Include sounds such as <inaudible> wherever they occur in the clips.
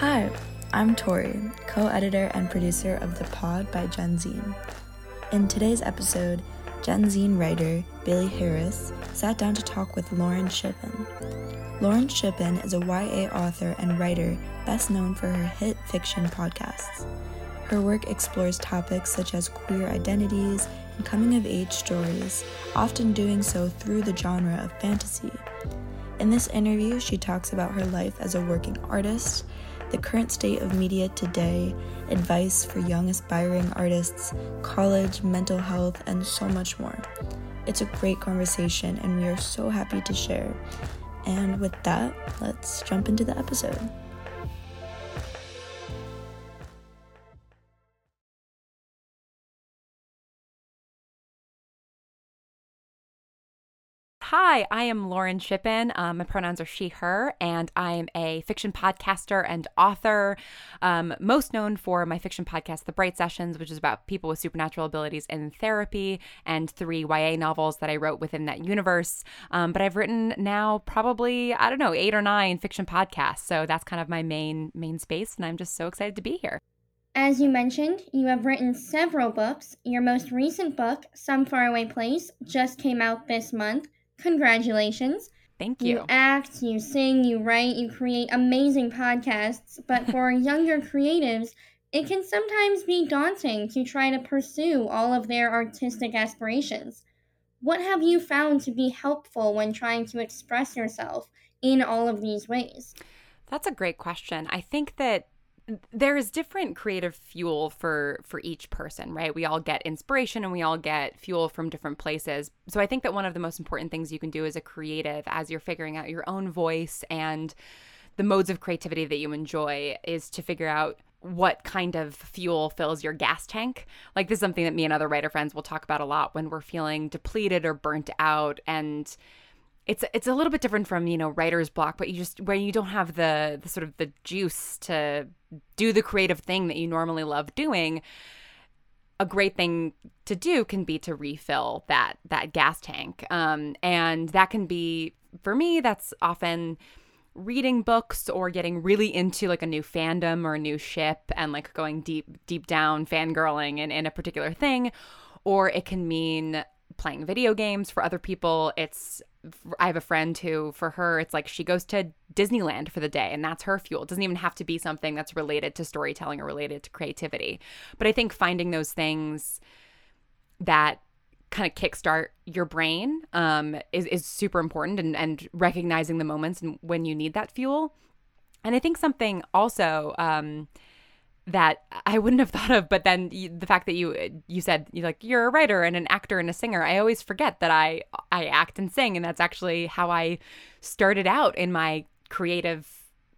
Hi, I'm Tori, co editor and producer of The Pod by Gen Zine. In today's episode, Gen Zine writer Bailey Harris sat down to talk with Lauren Shippen. Lauren Shippen is a YA author and writer best known for her hit fiction podcasts. Her work explores topics such as queer identities and coming of age stories, often doing so through the genre of fantasy. In this interview, she talks about her life as a working artist, the current state of media today, advice for young aspiring artists, college, mental health, and so much more. It's a great conversation, and we are so happy to share. And with that, let's jump into the episode. Hi, I am Lauren Shippen. Um, my pronouns are she, her, and I am a fiction podcaster and author. Um, most known for my fiction podcast, The Bright Sessions, which is about people with supernatural abilities in therapy, and three YA novels that I wrote within that universe. Um, but I've written now probably, I don't know, eight or nine fiction podcasts. So that's kind of my main main space, and I'm just so excited to be here. As you mentioned, you have written several books. Your most recent book, Some Faraway Place, just came out this month. Congratulations. Thank you. You act, you sing, you write, you create amazing podcasts, but for <laughs> younger creatives, it can sometimes be daunting to try to pursue all of their artistic aspirations. What have you found to be helpful when trying to express yourself in all of these ways? That's a great question. I think that there is different creative fuel for for each person right we all get inspiration and we all get fuel from different places so i think that one of the most important things you can do as a creative as you're figuring out your own voice and the modes of creativity that you enjoy is to figure out what kind of fuel fills your gas tank. Like this is something that me and other writer friends will talk about a lot when we're feeling depleted or burnt out and it's it's a little bit different from you know writer's block but you just where you don't have the, the sort of the juice to do the creative thing that you normally love doing a great thing to do can be to refill that that gas tank. Um, and that can be for me that's often reading books or getting really into like a new fandom or a new ship and like going deep deep down fangirling in, in a particular thing or it can mean playing video games for other people. It's I have a friend who, for her, it's like she goes to Disneyland for the day and that's her fuel. It doesn't even have to be something that's related to storytelling or related to creativity. But I think finding those things that kind of kickstart your brain um, is, is super important and, and recognizing the moments when you need that fuel. And I think something also, um, that I wouldn't have <laughs> thought of. But then you, the fact that you you said you like you're a writer and an actor and a singer, I always forget that I I act and sing, and that's actually how I started out in my creative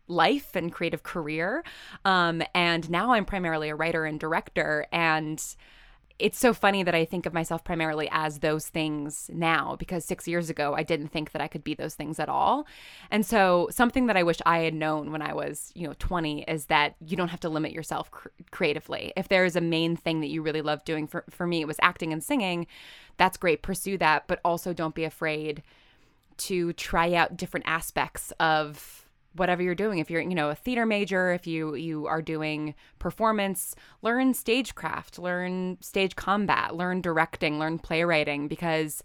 life and creative career. Um, and now I'm primarily a writer and director, and it's so funny that I think of myself primarily as those things now because six years ago I didn't think that I could be those things at all. And so something that I wish I had known when I was, you know, 20 is that you don't have to limit yourself cr- creatively. If there is a main thing that you really love doing, for, for me, it was acting and singing, that's great. Pursue that, but also don't be afraid to try out different aspects of whatever you're doing if you're you know a theater major if you you are doing performance learn stagecraft learn stage combat learn directing learn playwriting because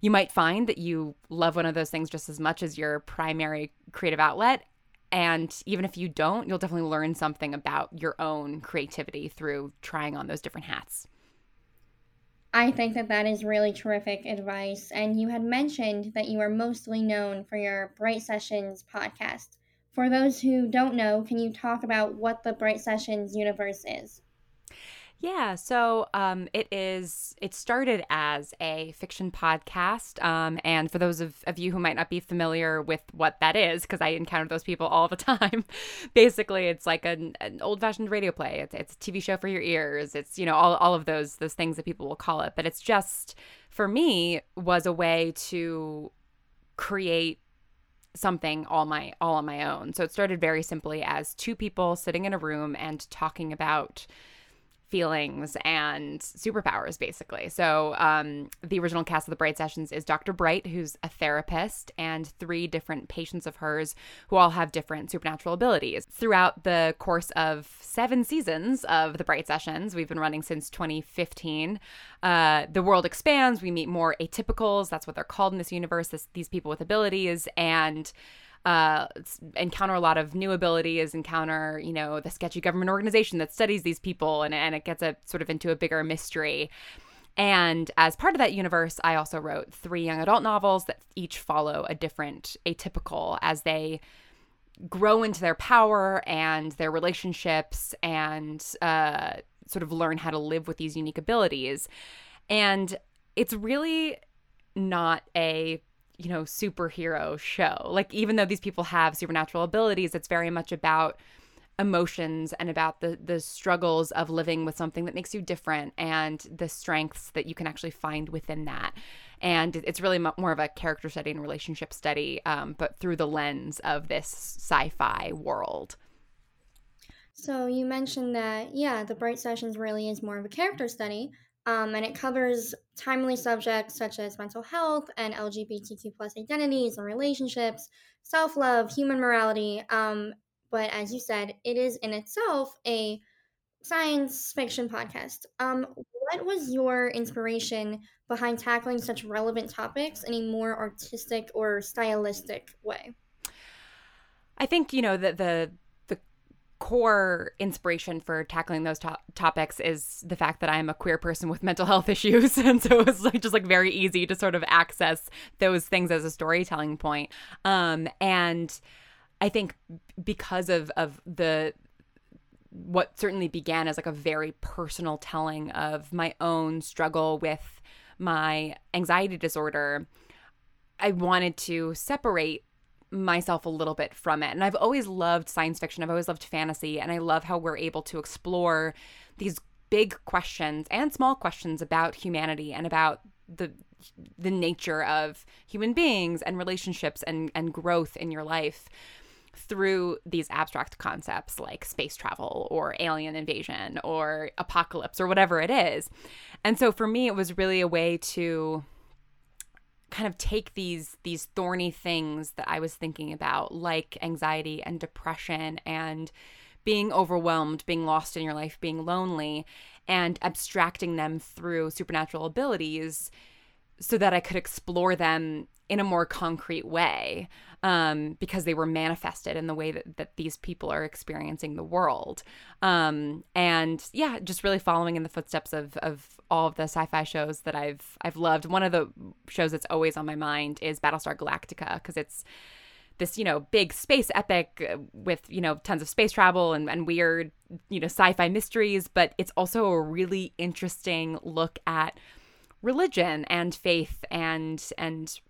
you might find that you love one of those things just as much as your primary creative outlet and even if you don't you'll definitely learn something about your own creativity through trying on those different hats I think that that is really terrific advice. And you had mentioned that you are mostly known for your Bright Sessions podcast. For those who don't know, can you talk about what the Bright Sessions universe is? Yeah, so um, it is. It started as a fiction podcast, um, and for those of, of you who might not be familiar with what that is, because I encounter those people all the <laughs> time, basically it's like an, an old fashioned radio play. It's, it's a TV show for your ears. It's you know all all of those those things that people will call it, but it's just for me was a way to create something all my all on my own. So it started very simply as two people sitting in a room and talking about feelings and superpowers, basically. So, um, the original cast of the Bright Sessions is Dr. Bright, who's a therapist, and three different patients of hers who all have different supernatural abilities. Throughout the course of seven seasons of the Bright Sessions, we've been running since 2015. Uh, the world expands. We meet more atypicals. That's what they're called in this universe. This, these people with abilities and uh, encounter a lot of new abilities, encounter, you know, the sketchy government organization that studies these people, and, and it gets a sort of into a bigger mystery. And as part of that universe, I also wrote three young adult novels that each follow a different atypical as they grow into their power and their relationships and uh, sort of learn how to live with these unique abilities. And it's really not a you know, superhero show. Like, even though these people have supernatural abilities, it's very much about emotions and about the the struggles of living with something that makes you different and the strengths that you can actually find within that and it's really more of a character study and relationship study um, but through the lens of this sci-fi world so you mentioned that yeah the bright sessions really is more of a character study um, and it covers timely subjects such as mental health and LGBTQ plus identities and relationships, self love, human morality. Um, but as you said, it is in itself a science fiction podcast. Um, what was your inspiration behind tackling such relevant topics in a more artistic or stylistic way? I think you know that the core inspiration for tackling those to- topics is the fact that I'm a queer person with mental health <laughs> issues, and so it was like just like very easy to sort of access those things as a storytelling point. Um, and I think because of of the what certainly began as like a very personal telling of my own struggle with my anxiety disorder, I wanted to separate myself a little bit from it. And I've always loved science fiction. I've always loved fantasy. And I love how we're able to explore these big questions and small questions about humanity and about the the nature of human beings and relationships and, and growth in your life through these abstract concepts like space travel or alien invasion or apocalypse or whatever it is. And so for me, it was really a way to kind of take these these thorny things that I was thinking about like anxiety and depression and being overwhelmed, being lost in your life, being lonely and abstracting them through supernatural abilities so that I could explore them in a more concrete way um, because they were manifested in the way that, that these people are experiencing the world. Um, and yeah, just really following in the footsteps of, of all of the sci-fi shows that I've I've loved. One of the shows that's always on my mind is Battlestar Galactica because it's this you know big space epic with you know tons of space travel and, and weird you know sci-fi mysteries but it's also a really interesting look at religion and faith and and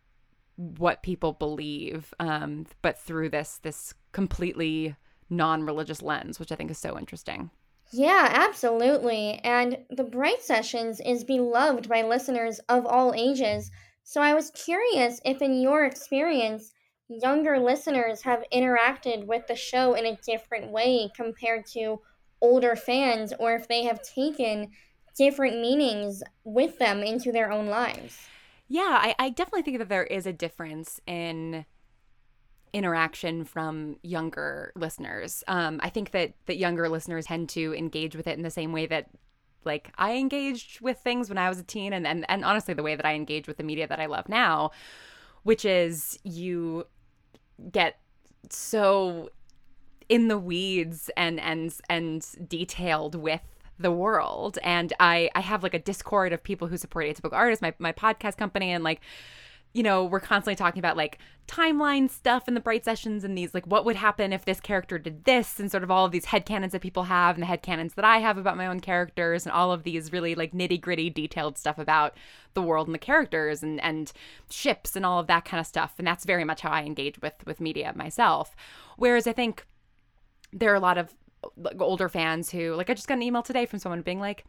what people believe, um, but through this this completely non-religious lens, which I think is so interesting. Yeah, absolutely. And the Bright Sessions is beloved by listeners of all ages. So I was curious if, in your experience, younger listeners have interacted with the show in a different way compared to older fans, or if they have taken different meanings with them into their own lives. Yeah, I, I definitely think that there is a difference in interaction from younger listeners. Um, I think that that younger listeners tend to engage with it in the same way that like I engaged with things when I was a teen and, and and honestly the way that I engage with the media that I love now, which is you get so in the weeds and and and detailed with the world. And I I have like a discord of people who support atypical artists, my my podcast company, and like you know, we're constantly talking about like timeline stuff in the bright sessions and these like what would happen if this character did this and sort of all of these head headcanons that people have and the head headcanons that I have about my own characters and all of these really like nitty-gritty detailed stuff about the world and the characters and and ships and all of that kind of stuff. And that's very much how I engage with with media myself. Whereas I think there are a lot of like older fans who like I just got an email today from someone being like,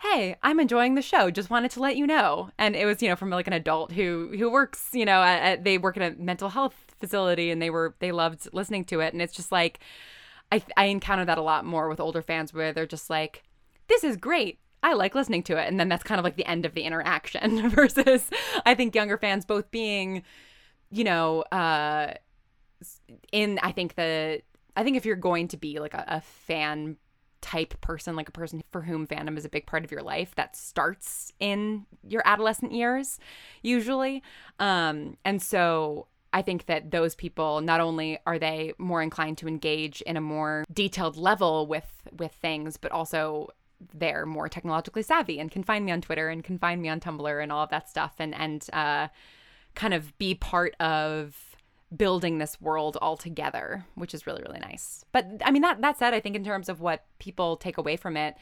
"Hey, I'm enjoying the show. Just wanted to let you know." And it was you know from like an adult who who works you know at, at, they work in a mental health facility and they were they loved listening to it and it's just like I I encounter that a lot more with older fans where they're just like this is great. I like listening to it. And then that's kind of like the end of the interaction <laughs> versus I think younger fans both being, you know, uh, in, I think the, I think if you're going to be like a, a fan type person, like a person for whom fandom is a big part of your life, that starts in your adolescent years, usually. Um, and so I think that those people not only are they more inclined to engage in a more detailed level with with things, but also they're more technologically savvy and can find me on Twitter and can find me on Tumblr and all of that stuff and and uh, kind of be part of building this world all together, which is really really nice. But I mean that that said, I think in terms of what people take away from it,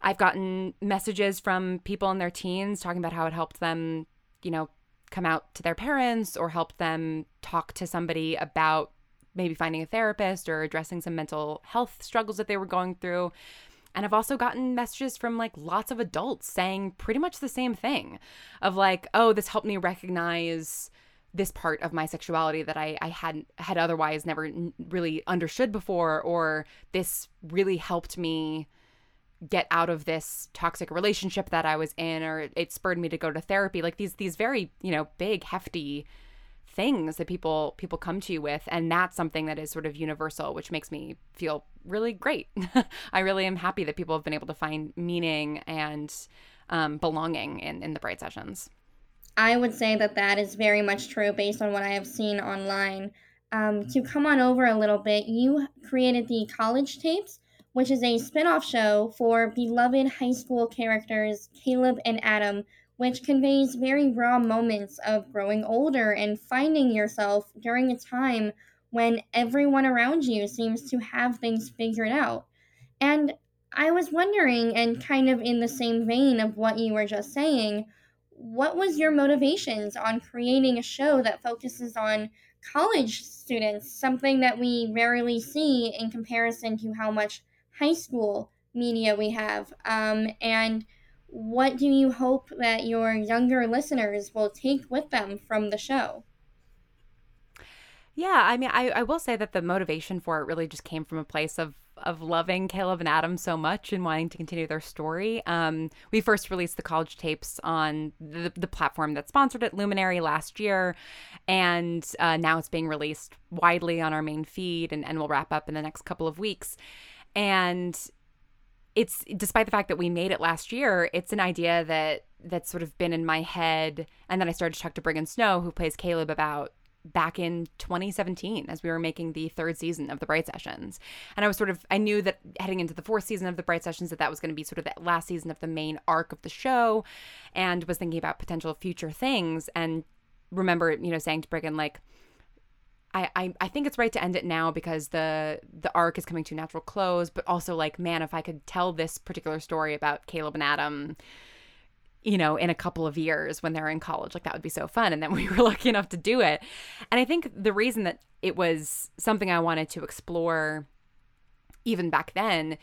I've gotten messages from people in their teens talking about how it helped them, you know, come out to their parents or helped them talk to somebody about maybe finding a therapist or addressing some mental health struggles that they were going through. And I've also gotten messages from like lots of adults saying pretty much the same thing of like, oh, this helped me recognize this part of my sexuality that I, I hadn't had otherwise never really understood before, or this really helped me get out of this toxic relationship that I was in, or it spurred me to go to therapy. Like these these very, you know, big, hefty things that people people come to you with. And that's something that is sort of universal which makes me feel really great. <laughs> I really am happy that people have been able to find meaning and um, belonging in in the bright sessions i would say that that is very much true based on what i have seen online um, to come on over a little bit you created the college tapes which is a spin-off show for beloved high school characters caleb and adam which conveys very raw moments of growing older and finding yourself during a time when everyone around you seems to have things figured out. And I was wondering, and kind of in the same vein of what you were just saying, what was your motivations on creating a show that focuses on college students, something that we rarely see in comparison to how much high school media we have? Um, and what do you hope that your younger listeners will take with them from the show? Yeah, I mean, I, I will say that the motivation for it really just came from a place of of loving Caleb and Adam so much and wanting to continue their story. Um, we first released the college tapes on the, the platform that sponsored it, Luminary, last year, and uh, now it's being released widely on our main feed and, and will wrap up in the next couple of weeks. And it's despite the fact that we made it last year, it's an idea that that's sort of been in my head. And then I started to talk to Briggon Snow, who plays Caleb, about back in 2017 as we were making the third season of the Bright Sessions. And I was sort of, I knew that heading into the fourth season of the Bright Sessions, that that was going to be sort of the last season of the main arc of the show and was thinking about potential future things. And remember, you know, saying to Briggon, like, I, I, I think it's right to end it now because the the arc is coming to a natural close, but also like, man, if I could tell this particular story about Caleb and Adam, you know, in a couple of years when they're in college, like that would be so fun. And then <laughs> we were lucky enough to do it. And I think the reason that it was something I wanted to explore even back then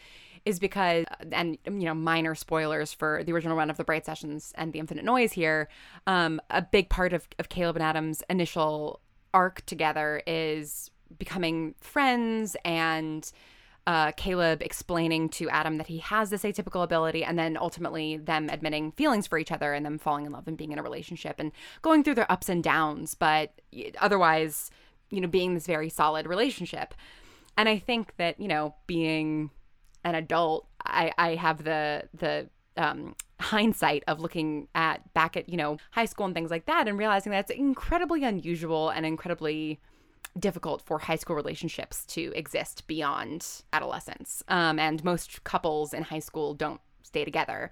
is because and you know minor spoilers for the original run of the bright sessions and the infinite noise here um, a big part of, of caleb and adam's initial arc together is becoming friends and uh, Caleb explaining to Adam that he has this atypical ability, and then ultimately them admitting feelings for each other and them falling in love and being in a relationship and going through their ups and downs, but otherwise, you know, being this very solid relationship. And I think that, you know, being an adult, I, I have the the um, hindsight of looking at back at you know high school and things like that and realizing that it's incredibly unusual and incredibly difficult for high school relationships to exist beyond adolescence. Um, and most couples in high school don't stay together.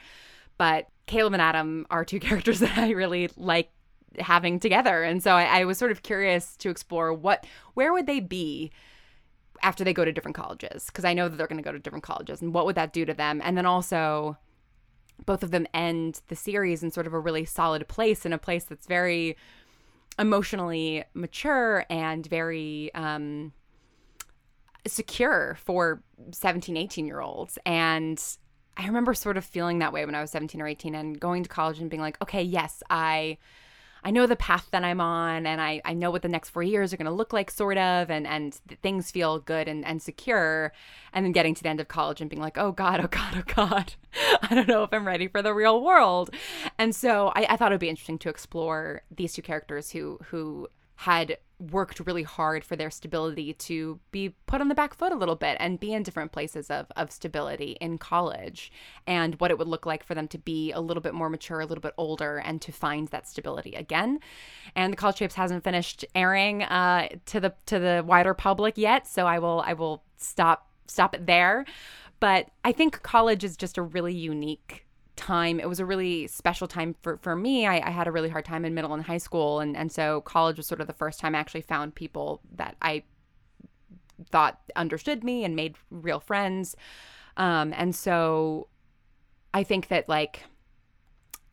But caleb and adam are two <laughs> characters that i really like having together. And so I, I was sort of curious to explore what where would they be after they go to different colleges? Because i know that they're going to go to different colleges and what would that do to them? And then also both of them end the series in sort of a really solid place in a place that's very emotionally mature and very um, secure for 17 18 year olds and i remember sort of feeling that way when i was 17 or 18 and going to college and being like okay yes i I know the path that I'm on and I, I know what the next four years are going to look like, sort of, and, and things feel good and, and secure. And then getting to the end of college and being like, oh God, oh God, oh God, <laughs> I don't know if I'm ready for the real world. And so I, I thought it would be interesting to explore these two characters who, who, had worked really hard for their stability to be put on the back foot a little bit and be in different places of, of stability in college and what it would look like for them to be a little bit more mature, a little bit older, and to find that stability again. And the College Tapes hasn't finished airing uh, to the to the wider public yet, so I will I will stop stop it there. But I think college is just a really unique time it was a really special time for, for me. I, I, had a really hard time in middle and high school and, and so college was sort of the first time i actually found people that i thought understood me and made real friends. Um, and so i think that like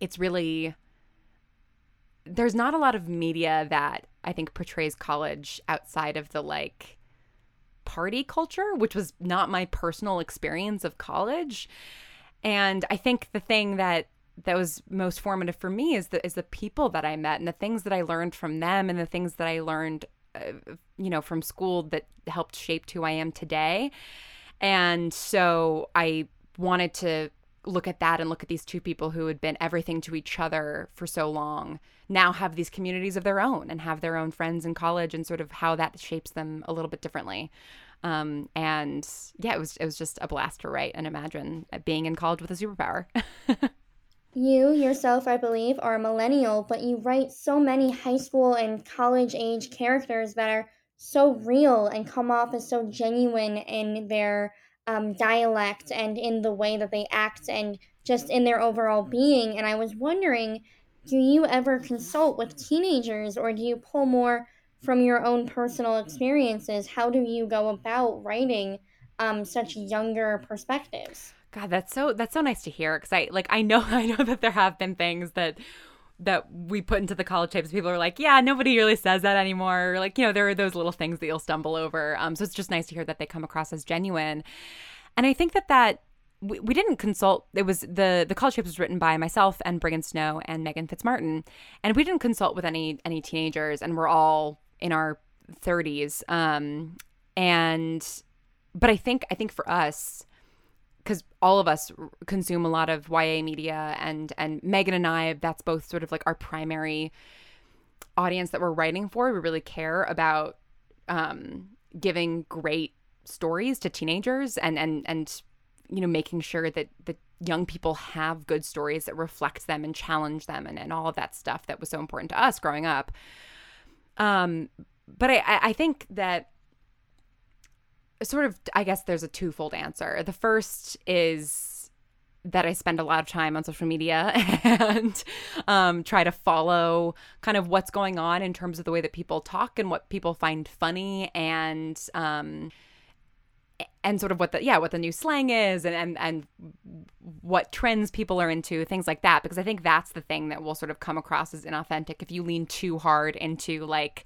it's really there's not a lot of media that i think portrays college outside of the like party culture which was not my personal experience of college and I think the thing that that was most formative for me is the is the people that I met and the things that I learned from them and the things that I learned uh, you know from school that helped shape who I am today. And so I wanted to look at that and look at these two people who had been everything to each other for so long now have these communities of their own and have their own friends in college and sort of how that shapes them a little bit differently. Um, and yeah, it was it was just a blast to write and imagine being in college with a superpower. <laughs> you yourself, I believe, are a millennial, but you write so many high school and college age characters that are so real and come off as so genuine in their um, dialect and in the way that they act and just in their overall being. And I was wondering, do you ever consult with teenagers or do you pull more from your own personal experiences, how do you go about writing um, such younger perspectives? God, that's so that's so nice to hear because I like I know <laughs> I know that there have been things that that we put into the college tapes. People are like, yeah, nobody really says that anymore. Or like, you know, there are those little things that you'll stumble over. Um, so it's just nice to hear that they come across as genuine. And I think that that we, we didn't consult. It was the the college tapes was written by myself and Briggon Snow and Megan Fitzmartin, and we didn't consult with any any teenagers. And we're all in our 30s um and but i think i think for us because all of us consume a lot of YA media and and Megan and I that's both sort of like our primary audience that we're writing for. We really care about um giving great stories to teenagers and and and you know making sure that that young people have good stories that reflect them and challenge them and, and all of that stuff that was so important to us growing up um, but I, I think that sort of, I guess there's a twofold answer. The first is that I spend a lot of time on social media <laughs> and um, try to follow kind of what's going on in terms of the way that people talk and what people find funny and um, and sort of what the yeah what the new slang is and and and what trends people are into things like that because i think that's the thing that will sort of come across as inauthentic if you lean too hard into like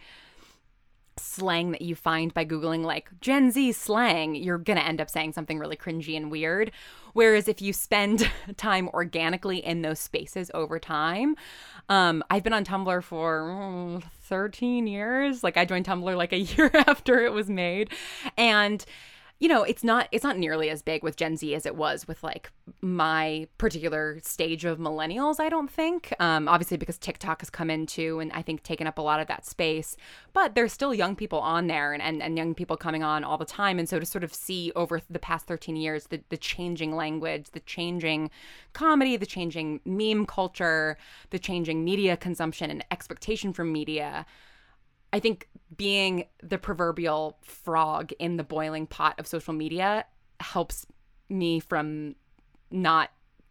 slang that you find by googling like gen z slang you're going to end up saying something really cringy and weird. Whereas if you spend <laughs> time organically in those spaces over time um, i've been on tumblr for mm, 13 years. Like i joined tumblr like a <laughs> year after it was made. And you know, it's not it's not nearly as big with Gen Z as it was with like my particular stage of millennials, I don't think. Um, obviously because TikTok has come into and I think taken up a lot of that space. But there's still young people on there and, and, and young people coming on all the time. And so to sort of see over the past 13 years the, the changing language, the changing comedy, the changing meme culture, the changing media consumption and expectation from media I think being the proverbial frog in the boiling pot of social media helps me from not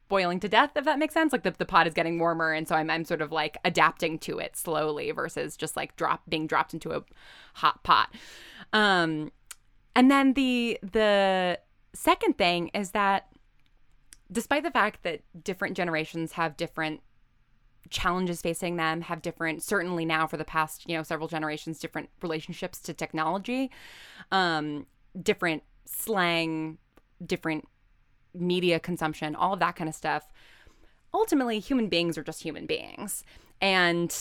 boiling to death, if that makes sense. Like the, the pot is getting warmer, and so I'm I'm sort of like adapting to it slowly versus just like drop being dropped into a hot pot. Um, and then the the second thing is that despite the fact that different generations have different challenges facing them have different certainly now for the past you know several generations different relationships to technology um different slang different media consumption all of that kind of stuff. Ultimately human beings are just human beings. And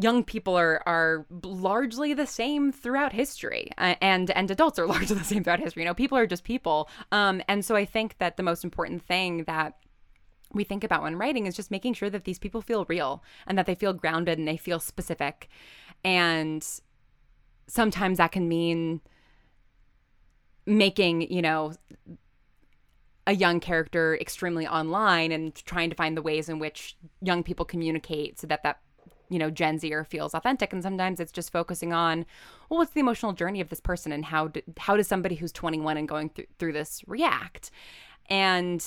young people are are largely the same throughout history. And and adults are <laughs> largely the same throughout history. You know people are just people. Um and so i think that the most important thing that we think about when writing is just making sure that these people feel real and that they feel grounded and they feel specific. And sometimes that can mean making you know a young character extremely online and trying to find the ways in which young people communicate so that that you know gen zer feels authentic. And sometimes it's just focusing on well what's the emotional journey of this person and how do, how does somebody who's 21 and going through, through this react? And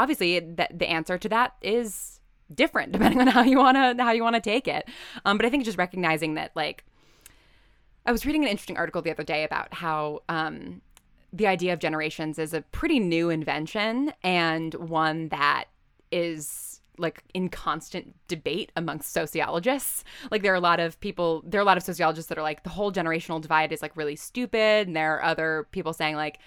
obviously the, the answer to that is different <laughs> depending on how you want to how you want to take it um, but i think just recognizing that like i was reading an interesting article the other day about how um, the idea of generations is a pretty new invention and one that is like in constant debate amongst sociologists. Like there are a lot of people, there are a lot of sociologists that are like the whole generational divide is like really stupid, and there are other people saying like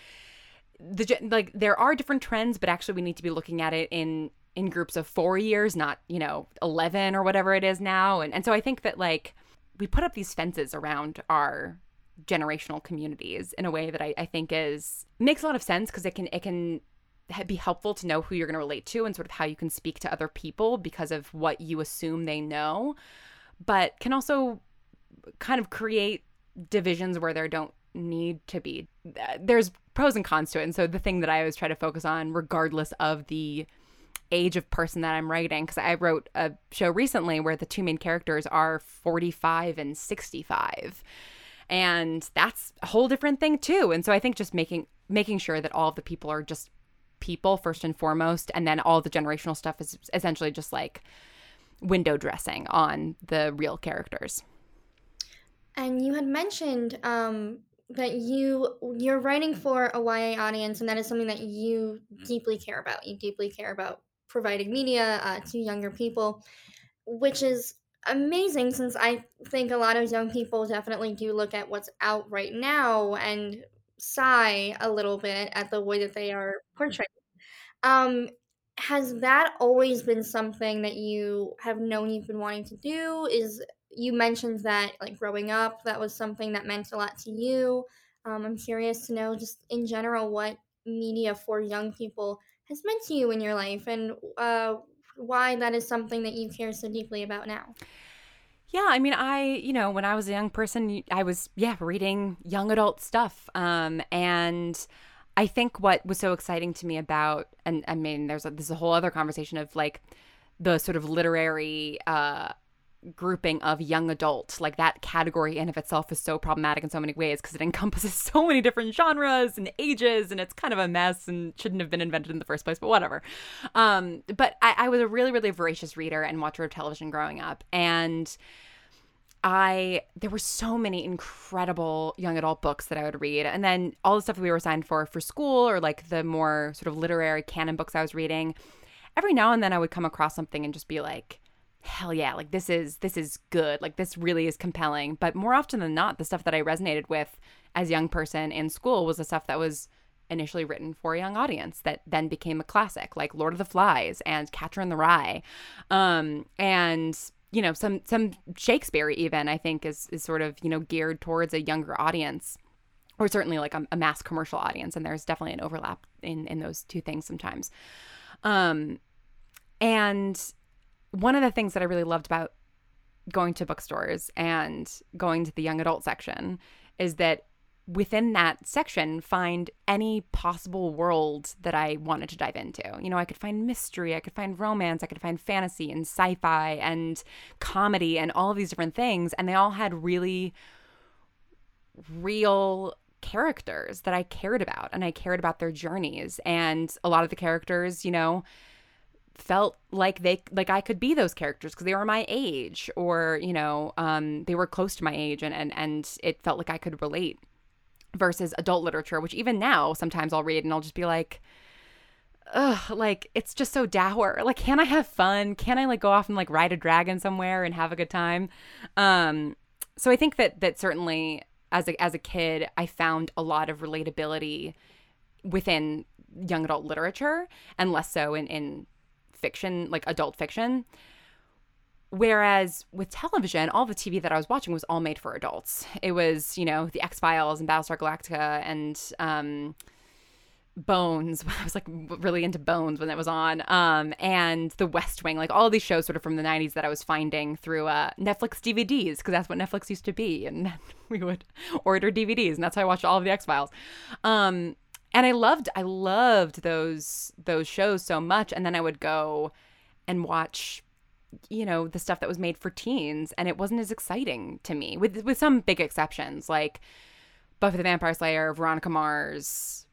the like there are different trends, but actually we need to be looking at it in in groups of four years, not you know eleven or whatever it is now. And and so I think that like we put up these fences around our generational communities in a way that I, I think is makes a lot of sense because it can it can be helpful to know who you're going to relate to and sort of how you can speak to other people because of what you assume they know, but can also kind of create divisions where there don't need to be. There's pros and cons to it. And so the thing that I always try to focus on, regardless of the age of person that I'm writing, because I wrote a show recently where the two main characters are 45 and 65 and that's a whole different thing too. And so i think just making making sure that all of the people are just people first and foremost and then all the generational stuff is essentially just like window dressing on the real characters. And you had mentioned um, that you you're writing for a YA audience, and that is something that you deeply care about. You deeply care about providing media uh, to younger people, which is amazing since I think a lot of young people definitely do look at what's out right now and sigh a little bit at the way that they are portrayed. Um, has that always been something that you have known you've been wanting to do? Is you mentioned that like growing up, that was something that meant a lot to you. Um, I'm curious to know just in general what media for young people has meant to you in your life and uh, why that is something that you care so deeply about now. Yeah, I mean, I, you know, when I was a young person, I was, yeah, reading young adult stuff. Um, and I think what was so exciting to me about, and I mean, there's a, there's a whole other conversation of like the sort of literary uh, grouping of young adult like that category in of itself is so problematic in so many ways because it encompasses <laughs> so many different genres and ages and it's kind of a mess and shouldn't have been invented in the first place but whatever um, but I, I was a really really voracious reader and watcher of television growing up and I there were so many incredible young adult books that I would read, and then all the stuff that we were assigned for for school, or like the more sort of literary canon books I was reading. Every now and then, I would come across something and just be like, "Hell yeah! Like this is this is good. Like this really is compelling." But more often than not, the stuff that I resonated with as a young person in school was the stuff that was initially written for a young audience that then became a classic, like Lord of the Flies and Catcher in the Rye, um, and you know some some Shakespeare even I think is is sort of you know geared towards a younger audience or certainly like a, a, mass commercial audience and there's definitely an overlap in in those two things sometimes um and one of the things that I really loved about going to bookstores and going to the young adult section is that within that section find any possible world that I wanted to dive into. You know, I could find mystery, I could find romance, I could find fantasy and sci fi and comedy and all of these different things. And they all had really real characters that I cared about and I cared about their journeys. And a lot of the characters, you know, felt like they like I could be those characters because they were my age or you know um they were close to my age and and and it felt like I could relate versus adult literature, which even now sometimes I'll read and I'll just be like, ugh, like it's just so dour. Like, can I have fun? Can I like go off and like ride a dragon somewhere and have a good time? Um, so I think that that certainly as a as a kid, I found a lot of relatability within young adult literature and less so in in fiction, like adult fiction. Whereas with television, all the TV that I was watching was all made for adults. It was, you know, the X Files and Battlestar Galactica and um, Bones. <laughs> I was like really into Bones when it was on. Um, and The West Wing, like all these shows sort of from the 90s that I was finding through uh, Netflix DVDs, because that's what Netflix used to be. And <laughs> we would order DVDs, and that's how I watched all of the X Files. Um, and I loved, I loved those those shows so much. And then I would go and watch you know the stuff that was made for teens and it wasn't as exciting to me with with some big exceptions like Buffy the Vampire Slayer, Veronica Mars,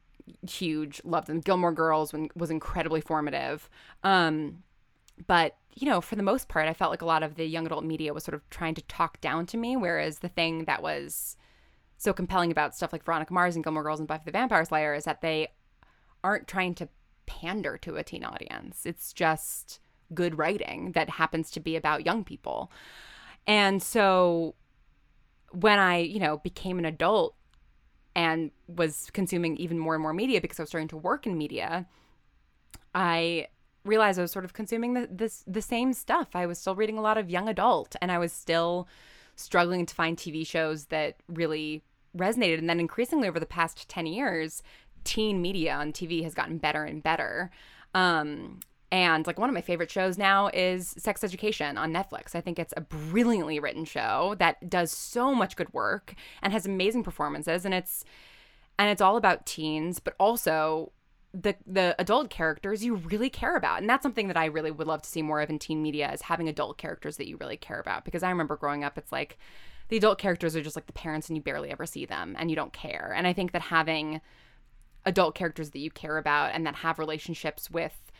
huge, loved them. Gilmore Girls was incredibly formative. Um, but you know, for the most part, I felt like a lot of the young adult media was sort of trying to talk down to me, whereas the thing that was so compelling about stuff like Veronica Mars and Gilmore Girls and Buffy the Vampire Slayer is that they aren't trying to pander to a teen audience. It's just good writing that happens to be about young people. And so when I, you know, became an adult and was consuming even more and more media because I was starting to work in media, I realized I was sort of consuming the, this the same stuff. I was still reading a lot of young adult and I was still struggling to find TV shows that really resonated. And then increasingly over the past 10 years, teen media on TV has gotten better and better. Um, and like one of my favorite shows now is Sex Education on Netflix. I think it's a brilliantly written show that does so much good work and has amazing performances and it's and it's all about teens, but also the the adult characters you really care about. And that's something that I really would love to see more of in teen media is having adult characters that you really care about because I remember growing up it's like the adult characters are just like the parents and you barely ever see them and you don't care. And I think that having adult characters that you care about and that have relationships with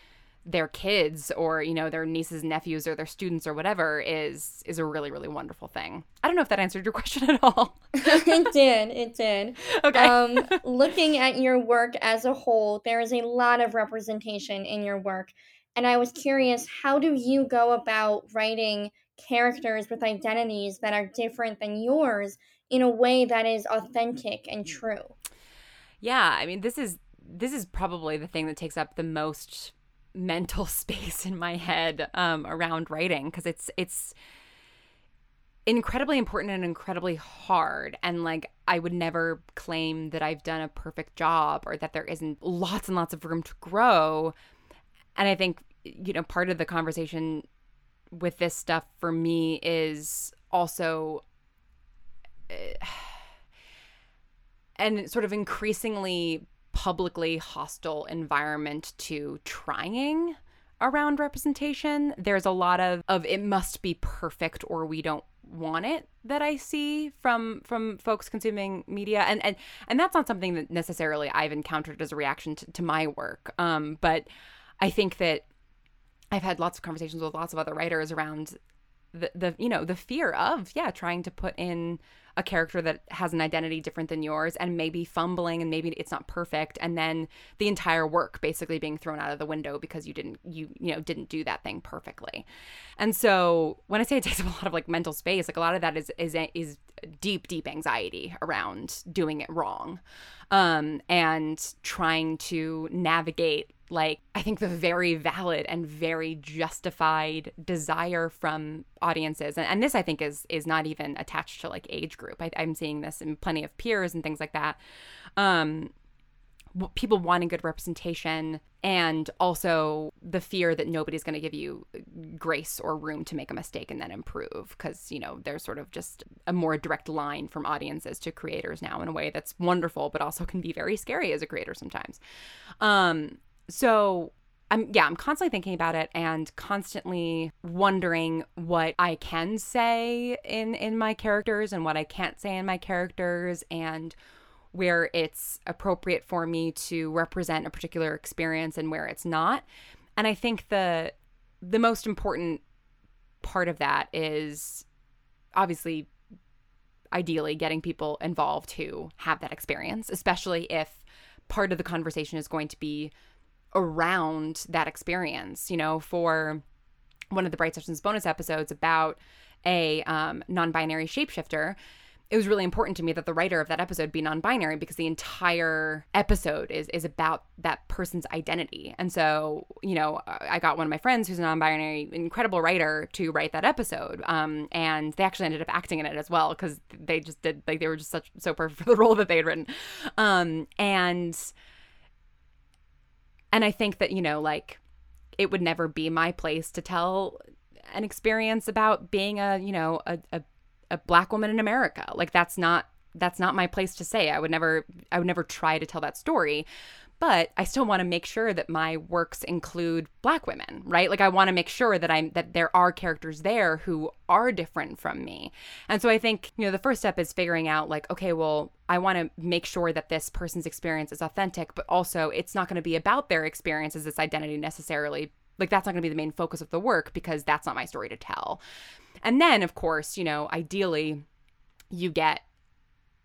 their kids or you know their nieces and nephews or their students or whatever is is a really really wonderful thing. I don't know if that answered your <laughs> question at all. <laughs> It did. It did. Okay. Um <laughs> looking at your work as a whole there is a lot of representation in your work. And i was curious how do you go about writing characters with identities that are different than yours in a way that is authentic and true. Yeah i mean this is this is probably the thing that takes up the most mental <laughs> space in my head um, around writing because it's it's incredibly important and incredibly hard and like i would never claim that i've done a perfect job or that there isn't lots and lots of room to grow. And i think you know part of the conversation with this stuff for me is also uh, and sort of increasingly publicly hostile environment to trying around representation. There's a lot of of it must be perfect or we don't want it that I see from from folks consuming media and and and that's not something that necessarily I've encountered as a reaction to, to my work. Um but I think that I've had lots of conversations with lots of other writers around the the you know the fear of yeah trying to put in a character that has an identity different than yours and maybe fumbling and maybe it's not perfect and then the entire work basically being thrown out of the window because you didn't you you know didn't do that thing perfectly. And so when i say it <laughs> takes up a lot of like mental space like a lot of that is is is deep deep anxiety around doing it wrong um and trying to navigate like I think the very valid and very justified desire from audiences. And, and this I think is is not even attached to like age group. I, am seeing this in plenty of peers and things like that. Um people wanting good representation and also the fear that nobody's going to give you grace or room to make a mistake and then improve because you know there's sort of just a more direct line from audiences to creators now in a way that's wonderful but also can be very scary as a creator sometimes. Um so I'm yeah, I'm constantly thinking about it and constantly wondering what I can say in in my characters and what I can't say in my characters and where it's appropriate for me to represent a particular experience and where it's not. And I think the the most important part of that is obviously ideally getting people involved who have that experience, especially if part of the conversation is going to be around that experience. You know, for one of the Bright Sessions bonus episodes about a um, non binary shapeshifter, it was really important to me that the writer of that episode be non-binary because the entire episode is is about that person's identity. And so, you know, I got one of my friends who's a non-binary, incredible writer to write that episode. Um, and they actually ended up acting in it as well because they just did like they were just such so perfect for the role that they had written. Um, and and I think that you know, like, it would never be my place to tell an experience about being a you know a, a a black woman in America. Like that's not that's not my place to say. I would never I would never try to tell that story. But I still want to make sure that my works include black women, right? Like I want to make sure that I'm that there are characters there who are different from me. And so I think, you know, the first step is figuring out like, okay, well, I want to make sure that this person's experience is authentic, but also it's not going to be about their experience as this identity necessarily. Like that's not going to be the main focus of the work because that's not my story to tell. And then, of course, you know, ideally, you get,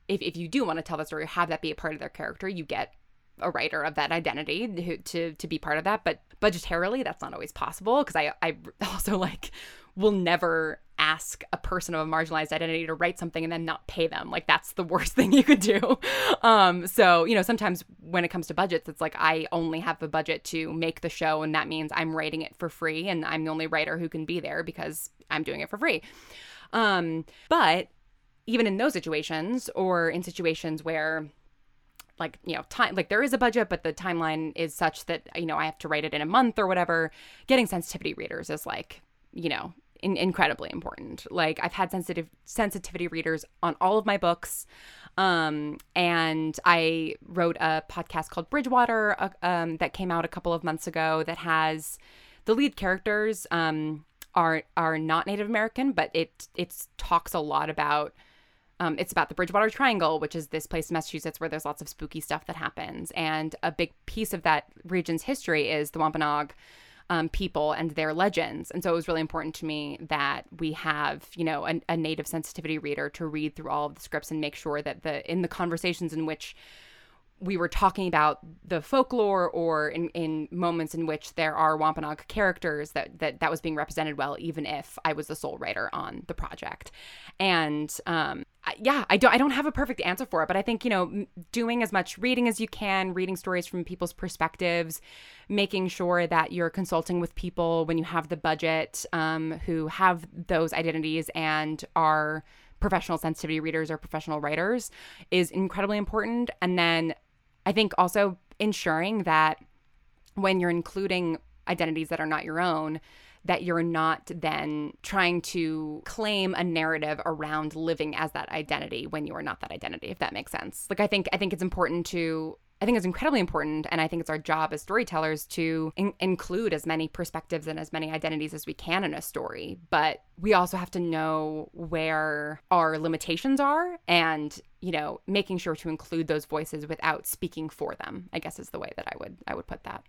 if, if you do want to tell the story, have that be a part of their character, you get a writer of that identity to to be part of that but budgetarily that's not always possible because i i <laughs> also like will never ask a person of a marginalized identity to write something and then not pay them. Like that's the <laughs> worst thing you could do. Um so you know sometimes when it comes to budgets it's like i only have the budget to make the show and that means i'm writing it for free and i'm the only writer who can be there because i'm doing it for free. Um but even in those situations or in situations where like you know time like there is a budget but the timeline is such that you know i have to write it in a month or whatever. Getting sensitivity readers is like you know in- incredibly important. Like i've had sensitive sensitivity readers on all of my books. Um, and i wrote a podcast called bridgewater uh, um, that came out a couple of months ago that has the lead characters um, are are not native american but it it talks a lot about um, it's about the Bridgewater Triangle, which is this place in Massachusetts where there's lots of spooky stuff that happens. And a big piece of that region's history is the Wampanoag um, people and their legends. And so it was really important to me that we have, you know, a, a native sensitivity reader to read through all of the scripts and make sure that the in the conversations in which we were talking about the folklore or in, in moments in which there are Wampanoag characters that, that that was being represented well, even if I was the sole writer on the project. And um, yeah, I don't I don't have a perfect answer for it, but I think you know doing as much reading as you can, reading stories from people's perspectives, making sure that you're consulting with people when you have the budget um, who have those identities and are professional sensitivity readers or professional writers is incredibly important. And then I think also ensuring that when you're including identities that are not your own, that you're not then trying to claim a narrative around living as that identity when you are not that identity if that makes sense. Like i think i think it's important to I think it's incredibly important, and I think it's our job as storytellers to in- include as many perspectives and as many identities as we can in a story. But we also have to know where our limitations are, and you know, making sure to include those voices without speaking for them. I guess is the way that I would I would put that.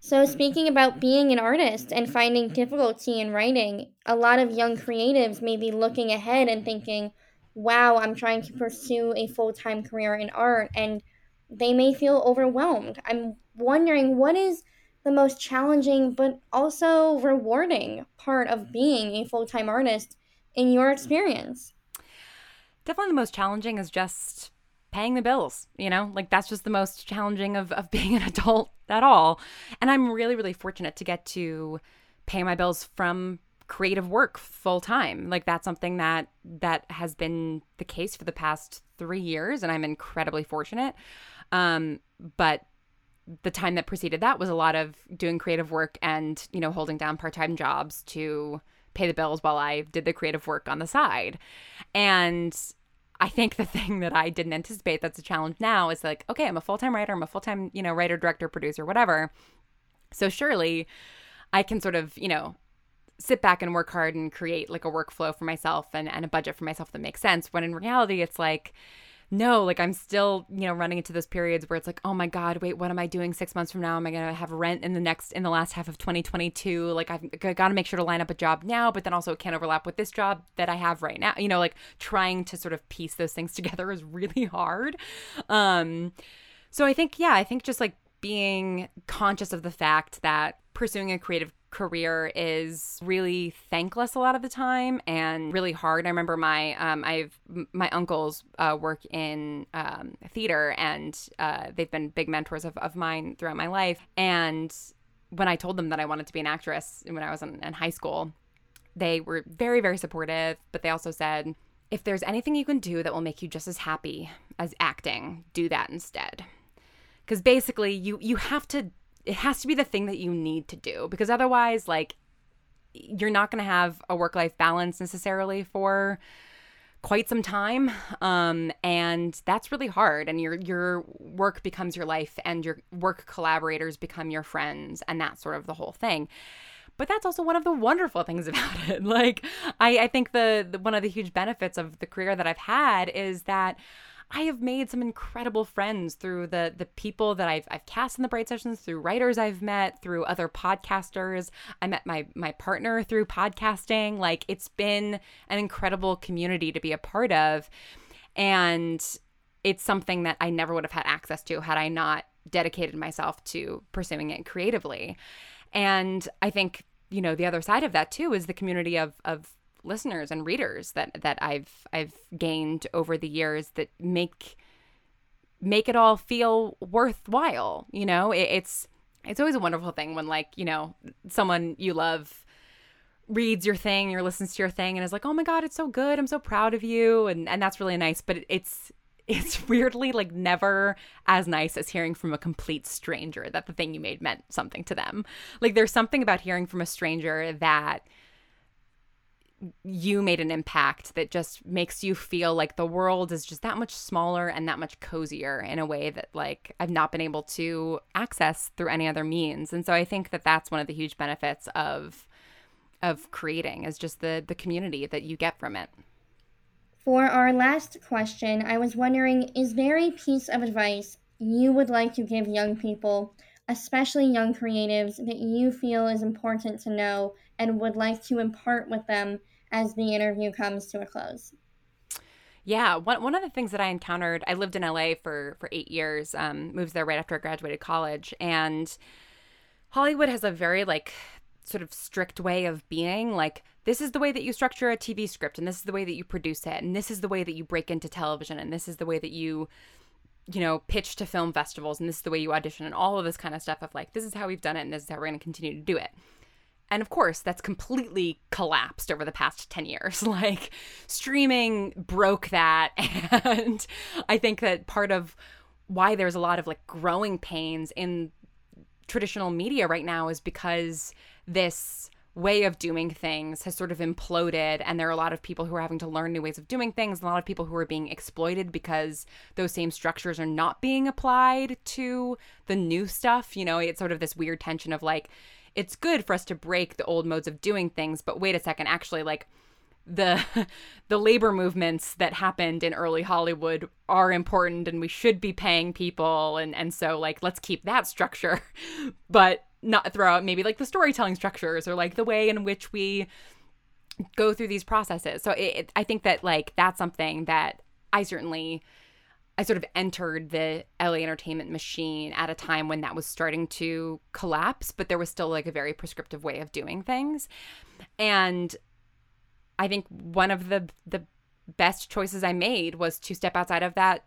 So, speaking about being an artist and finding difficulty in writing, a lot of young creatives may be looking ahead and thinking, wow, I'm trying to pursue a full time career in art, and they may feel overwhelmed. I'm wondering what is the most challenging but also rewarding part of being a full time artist in your experience? Definitely the most challenging is just paying the bills, you know? Like that's just the most challenging of, of <laughs> being an adult at all. And I'm really, really fortunate to get to pay my bills from creative work full time. Like that's something that that has been the case for the past 3 years and I'm incredibly fortunate. Um, but the time that preceded that was a lot of doing creative work and, you know, holding down part-time jobs to pay the bills while I did the creative work on the side. And I think the <laughs> thing that I didn't anticipate that's a challenge now is like, okay, I'm a full-time writer, I'm a full-time, you know, writer, director, producer, whatever. So surely I can sort of, you know, sit back and work hard and create like a workflow for myself and, and a budget for myself that makes sense. When in reality, it's like, no, like I'm still, you know, running into those periods where it's like, oh my God, wait, what am I doing six months from now? Am I going to have rent in the next, in the last half of 2022? Like I've got to make sure to line up a job now, but then also it can't overlap with this job that I have right now. You know, like trying to sort of piece those things <laughs> together is really hard. Um, so I think, yeah, I think just like being conscious of the fact that pursuing a creative career is really thankless a lot of the time and really hard. I remember my um, I've my uncles uh, work in um, theater and uh, they've been big mentors of, of mine throughout my life. And when I told them that I wanted to be an actress when I was in, in high school, they were very very supportive. But they also said, if there's anything you can do that will make you just as happy as acting, do that instead. Because basically, you you have to it has to be the thing that you need to do because otherwise like you're not going to have a work life balance necessarily for quite some time um, and that's really hard and your your work becomes your life and your work collaborators become your friends and that's sort of the whole thing. But that's also one of the wonderful things <laughs> about it. Like i, I think the, the one of the huge benefits of the career that i've had is that I have made some incredible friends through the the people that I've I've cast in the Bright Sessions, through writers I've met, through other podcasters. I met my my partner through podcasting. Like it's been an incredible community to be a part of. And it's something that I never would have had access to had I not dedicated myself to pursuing it creatively. And I think, you know, the other side of that too is the community of of listeners and readers that that I've I've gained over the years that make make it all feel worthwhile. You know, it, it's it's always a wonderful thing when like you know someone you love reads your thing or listens to your thing and is like, oh my god, it's so good. I'm so proud of you, and and that's really nice. But it's it's <laughs> weirdly like never as nice as hearing from a complete stranger that the thing you made meant something to them. Like there's something about hearing from a stranger that you made an impact that just makes you feel like the world is just that much smaller and that much cozier in a way that like I've not been able to access through any other means. And so I think that that's one of the huge benefits of of creating is just the the community that you get from it. For our last question, I was wondering is there a piece of advice you would like to give young people, especially young creatives, that you feel is important to know and would like to impart with them as the interview comes to a close? Yeah, one one of the things that I encountered, I lived in LA for for eight years, um, moved there right after I graduated college, and Hollywood has a very like sort of strict way of being. Like this is the way that you structure a TV script, and this is the way that you produce it, and this is the way that you break into television, and this is the way that you you know, pitch to film festivals and this is the way you audition and all of this kind of stuff of like, this is how we've done it and this is how we're going to continue to do it. And of course, that's completely collapsed over the past 10 years. <laughs> Like, streaming broke that. <laughs> And I think that part of why there's a lot of like growing pains in traditional media right now is because this way of doing things has sort of imploded and there are a lot of people who are having to learn new ways of doing things a lot of people who are being exploited because those same structures are not being applied to the new stuff you know it's sort of this weird tension of like it's good for us to break the old modes of doing things but wait a second actually like the <laughs> the labor movements that happened in early Hollywood are important and we should be paying people and and so like let's keep that structure <laughs> but not throw out maybe like the storytelling structures or like the way in which we go through these processes. So it, it, I think that like that's something that I certainly I sort of entered the LA entertainment machine at a time when that was starting to collapse, but there was still like a very prescriptive way of doing things. And I think one of the the best choices I made was to step outside of that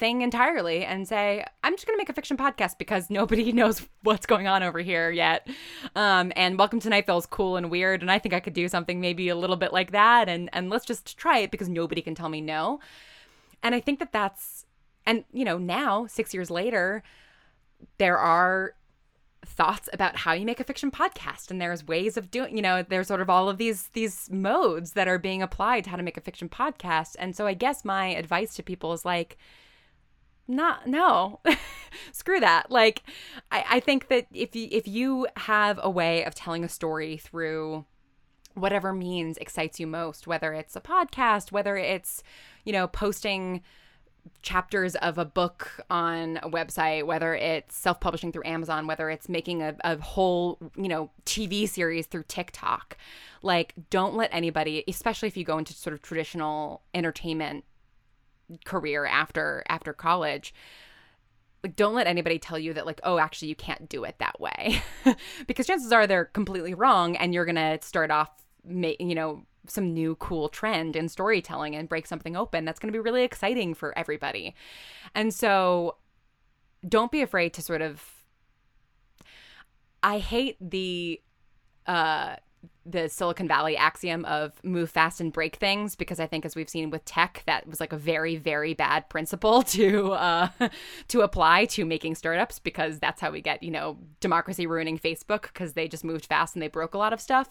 thing entirely and say, I'm just going to make a fiction podcast because nobody <laughs> knows what's going on over here yet. Um, and Welcome to Night is cool and weird. And I think I could do something maybe a little bit like that. And, and let's just try it because nobody can tell me no. And I think that that's, and you know, now, six years later, there are thoughts about how you make a fiction podcast. And there's ways of doing you know there's sort of all of these these modes that are being applied to how to make a fiction podcast. And so i guess my advice to people is like not no <laughs> screw that. Like I, I think that if you if you have a way of telling a story through whatever means excites you most whether it's a podcast whether it's you know, posting chapters of a book on a website, whether it's self publishing through Amazon, whether it's making a, a whole, you know, TV series through TikTok. Like, don't let anybody, especially if you go into sort of traditional entertainment career after after college like don't let anybody tell you that like oh actually you can't do it that way. <laughs> Because chances are they're completely wrong and you're gonna start off you know some new cool trend in storytelling and break something open that's going to be really exciting for everybody. And so don't be afraid to sort of i hate the uh the Silicon Valley axiom of move fast and break things because I think as we've seen with tech that was like a very very bad principle <laughs> to uh, to apply to making startups because that's how we get you know democracy ruining Facebook because they just moved fast and they broke a lot of stuff.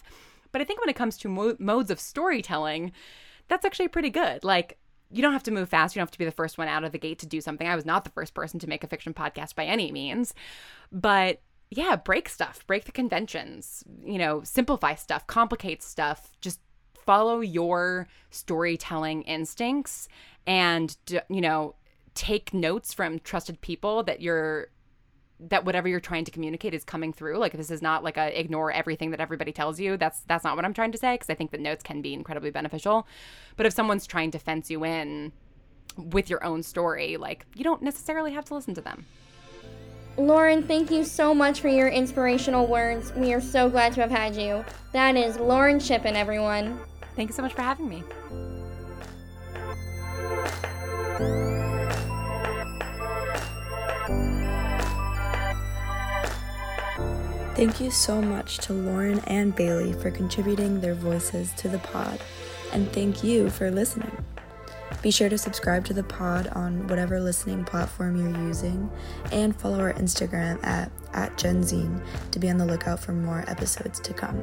But I think when it comes to mo- modes of storytelling, that's actually pretty good. Like you don't have to move fast. You don't have to be the first one out of the gate to do something. I was not the first person to make a fiction podcast by any means, but yeah, break stuff, break the conventions, you know, simplify stuff, complicate stuff, just follow your storytelling instincts and you know, take notes from trusted people that you're that whatever you're trying to communicate is coming through. Like this is not like a ignore everything that everybody tells you. That's that's not what i'm trying to say because i think that notes can be incredibly beneficial. But if someone's trying to fence you in with your own story like you don't necessarily have to listen to them Lauren, thank you so much for your inspirational words. We are so glad to have had you. That is Lauren Shippen, everyone. Thank you so much for having me. Thank you so much to Lauren and Bailey for contributing their voices to the pod, and thank you for listening. Be sure to subscribe to the pod on whatever listening platform you're using and follow our Instagram at, at GenZine to be on the lookout for more episodes to come.